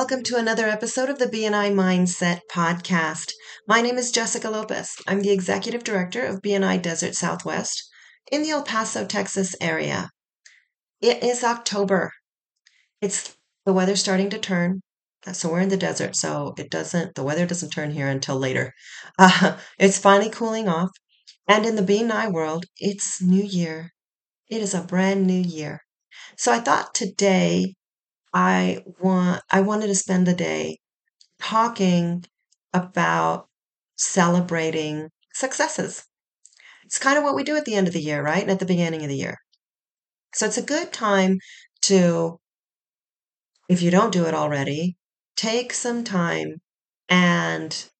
Welcome to another episode of the BNI Mindset podcast. My name is Jessica Lopez. I'm the executive director of BNI Desert Southwest in the El Paso, Texas area. It is October. It's the weather starting to turn. So we're in the desert, so it doesn't the weather doesn't turn here until later. Uh, it's finally cooling off, and in the BNI world, it's New Year. It is a brand new year. So I thought today I want I wanted to spend the day talking about celebrating successes. It's kind of what we do at the end of the year, right? And at the beginning of the year. So it's a good time to, if you don't do it already, take some time and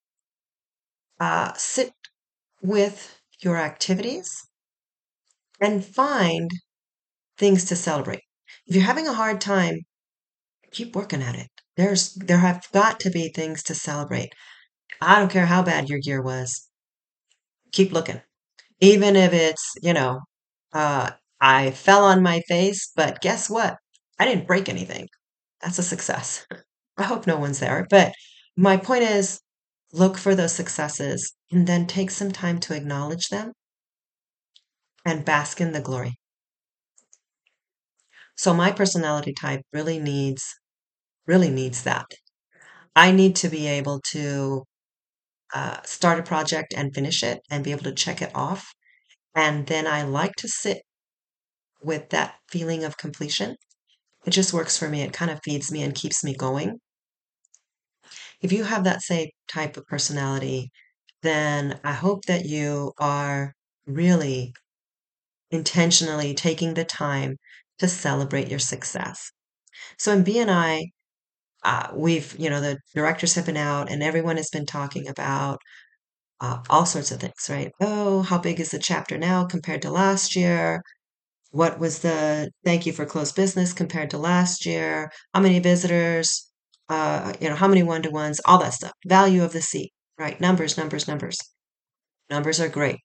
uh, sit with your activities and find things to celebrate. If you're having a hard time keep working at it. There's there have got to be things to celebrate. I don't care how bad your year was. Keep looking. Even if it's, you know, uh, I fell on my face, but guess what? I didn't break anything. That's a success. I hope no one's there. But my point is look for those successes and then take some time to acknowledge them and bask in the glory. So my personality type really needs really needs that. I need to be able to uh, start a project and finish it and be able to check it off. And then I like to sit with that feeling of completion. It just works for me. It kind of feeds me and keeps me going. If you have that same type of personality, then I hope that you are really intentionally taking the time to celebrate your success. So in BNI, uh, we've, you know, the directors have been out and everyone has been talking about uh, all sorts of things, right? Oh, how big is the chapter now compared to last year? What was the thank you for closed business compared to last year? How many visitors? Uh, you know, how many one to ones? All that stuff. Value of the seat, right? Numbers, numbers, numbers. Numbers are great.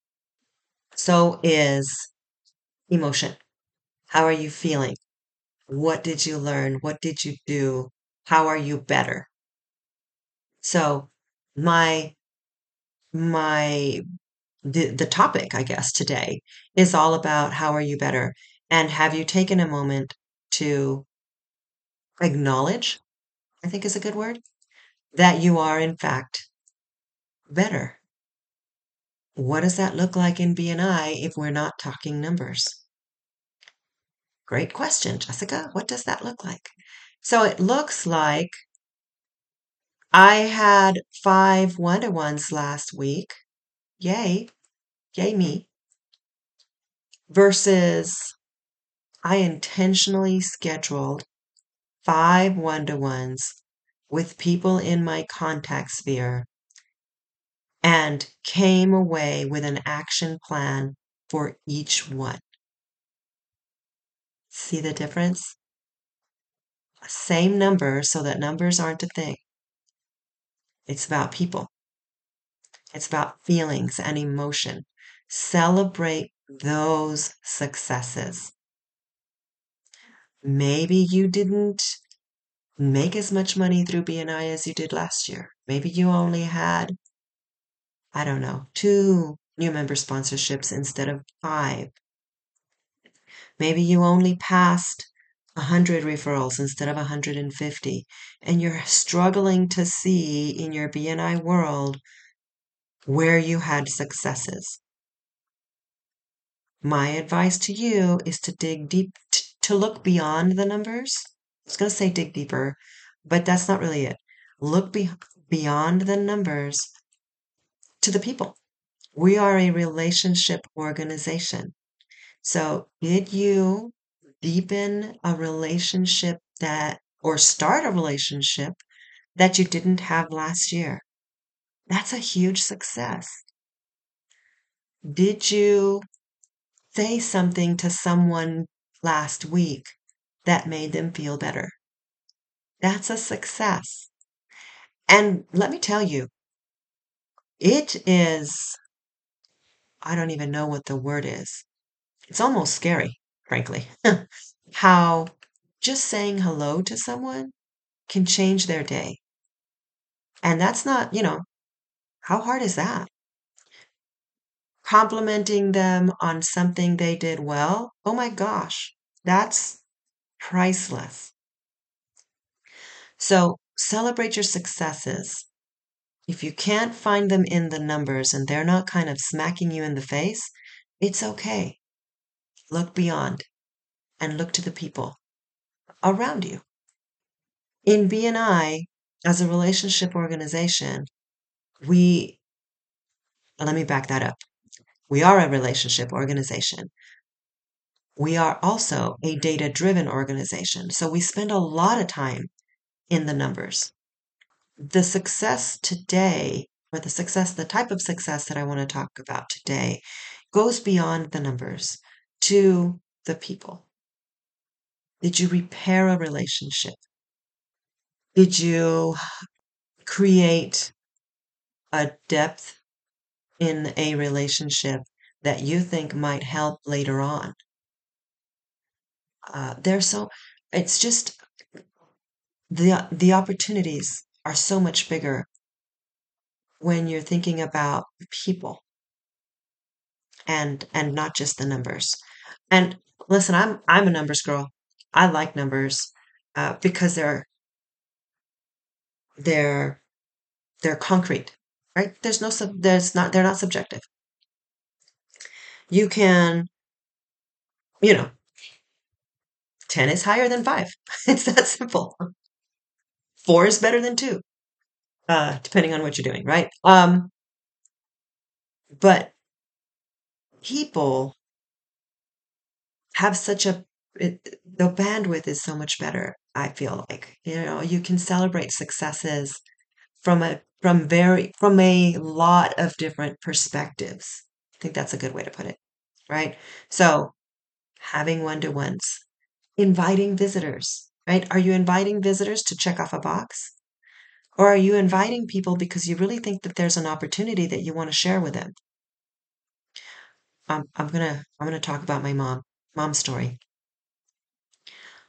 So is emotion. How are you feeling? What did you learn? What did you do? How are you better? So my my the, the topic, I guess, today is all about how are you better? And have you taken a moment to acknowledge, I think is a good word, that you are in fact better? What does that look like in BNI if we're not talking numbers? Great question, Jessica. What does that look like? So it looks like I had five one to ones last week. Yay. Yay me. Versus I intentionally scheduled five one to ones with people in my contact sphere and came away with an action plan for each one. See the difference? Same number so that numbers aren't a thing. It's about people. It's about feelings and emotion. Celebrate those successes. Maybe you didn't make as much money through BNI as you did last year. Maybe you only had, I don't know, two new member sponsorships instead of five. Maybe you only passed 100 referrals instead of 150, and you're struggling to see in your BNI world where you had successes. My advice to you is to dig deep, to look beyond the numbers. I was going to say dig deeper, but that's not really it. Look be- beyond the numbers to the people. We are a relationship organization. So, did you deepen a relationship that, or start a relationship that you didn't have last year. That's a huge success. Did you say something to someone last week that made them feel better? That's a success. And let me tell you, it is, I don't even know what the word is. It's almost scary frankly. How just saying hello to someone can change their day. And that's not, you know, how hard is that? Complimenting them on something they did well, oh my gosh, that's priceless. So celebrate your successes. If you can't find them in the numbers and they're not kind of smacking you in the face, it's okay. Look beyond and look to the people around you. In BNI, as a relationship organization, we, let me back that up. We are a relationship organization. We are also a data driven organization. So we spend a lot of time in the numbers. The success today, or the success, the type of success that I want to talk about today, goes beyond the numbers to the people. Did you repair a relationship? Did you create a depth in a relationship that you think might help later on? Uh, they're so, it's just the the opportunities are so much bigger when you're thinking about people and and not just the numbers. And listen, I'm I'm a numbers girl. I like numbers uh, because they're they're they're concrete, right? There's no sub, there's not they're not subjective. You can, you know, ten is higher than five. it's that simple. Four is better than two, uh, depending on what you're doing, right? Um, but people have such a it, the bandwidth is so much better. I feel like you know you can celebrate successes from a from very from a lot of different perspectives. I think that's a good way to put it, right? So having one to ones, inviting visitors, right? Are you inviting visitors to check off a box? Or are you inviting people because you really think that there's an opportunity that you want to share with them? I'm, I'm gonna I'm gonna talk about my mom. Mom story.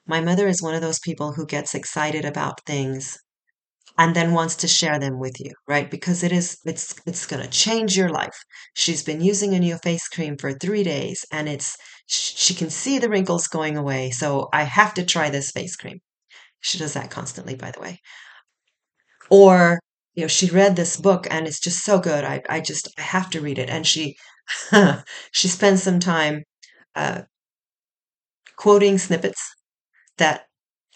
My mother is one of those people who gets excited about things and then wants to share them with you, right? Because it is it's it's going to change your life. She's been using a new face cream for 3 days and it's she can see the wrinkles going away. So I have to try this face cream. She does that constantly, by the way. Or you know, she read this book and it's just so good. I I just I have to read it. And she she spends some time uh, quoting snippets that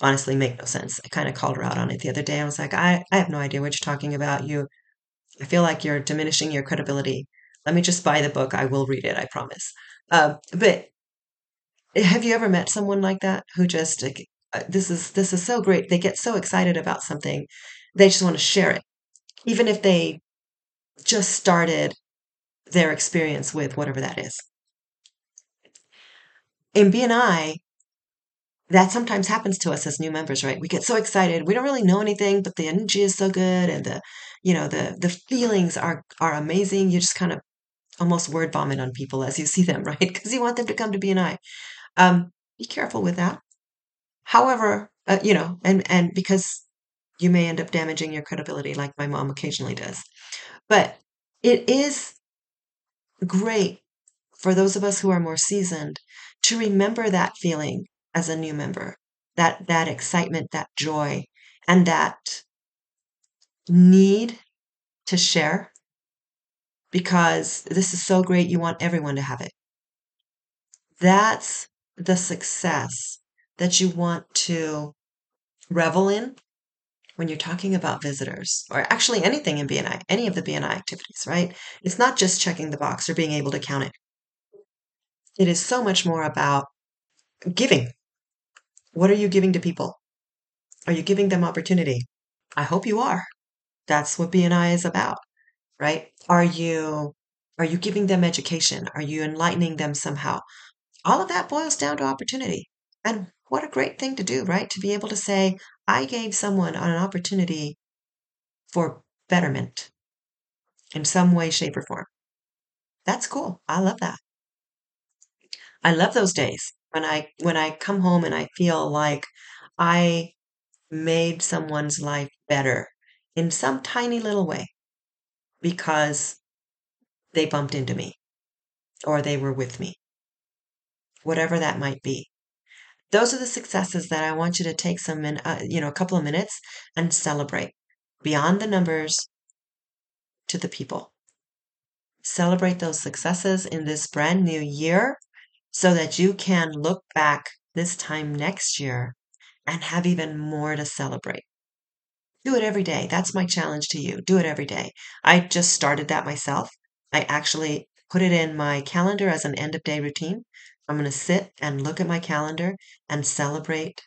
honestly make no sense. I kind of called her out on it the other day. I was like, I, I have no idea what you're talking about. You, I feel like you're diminishing your credibility. Let me just buy the book. I will read it. I promise. Uh, but have you ever met someone like that who just like, uh, this is this is so great. They get so excited about something, they just want to share it, even if they just started their experience with whatever that is. In BNI, that sometimes happens to us as new members, right? We get so excited. We don't really know anything, but the energy is so good and the, you know, the the feelings are are amazing. You just kind of almost word vomit on people as you see them, right? Because you want them to come to BNI. Um, be careful with that. However, uh, you know, and and because you may end up damaging your credibility, like my mom occasionally does. But it is great for those of us who are more seasoned to remember that feeling as a new member that that excitement that joy and that need to share because this is so great you want everyone to have it that's the success that you want to revel in when you're talking about visitors or actually anything in BNI, any of the BNI activities, right? It's not just checking the box or being able to count it. It is so much more about giving what are you giving to people? Are you giving them opportunity? I hope you are. That's what BNI is about, right? Are you are you giving them education? Are you enlightening them somehow? All of that boils down to opportunity. And what a great thing to do, right? To be able to say, I gave someone an opportunity for betterment in some way, shape, or form. That's cool. I love that. I love those days when I when I come home and I feel like I made someone's life better in some tiny little way because they bumped into me or they were with me, whatever that might be. Those are the successes that I want you to take some, uh, you know, a couple of minutes and celebrate beyond the numbers to the people. Celebrate those successes in this brand new year so that you can look back this time next year and have even more to celebrate. Do it every day. That's my challenge to you. Do it every day. I just started that myself. I actually put it in my calendar as an end of day routine. I'm going to sit and look at my calendar and celebrate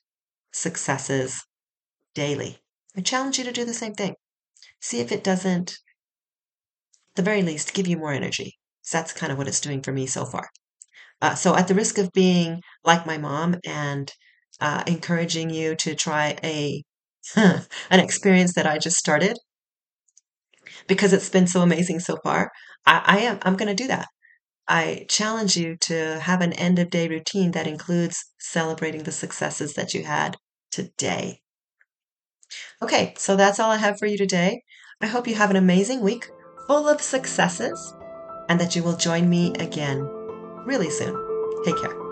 successes daily. I challenge you to do the same thing. See if it doesn't, the very least, give you more energy. So that's kind of what it's doing for me so far. Uh, so, at the risk of being like my mom and uh, encouraging you to try a an experience that I just started because it's been so amazing so far, I, I am I'm going to do that. I challenge you to have an end of day routine that includes celebrating the successes that you had today. Okay, so that's all I have for you today. I hope you have an amazing week full of successes and that you will join me again really soon. Take care.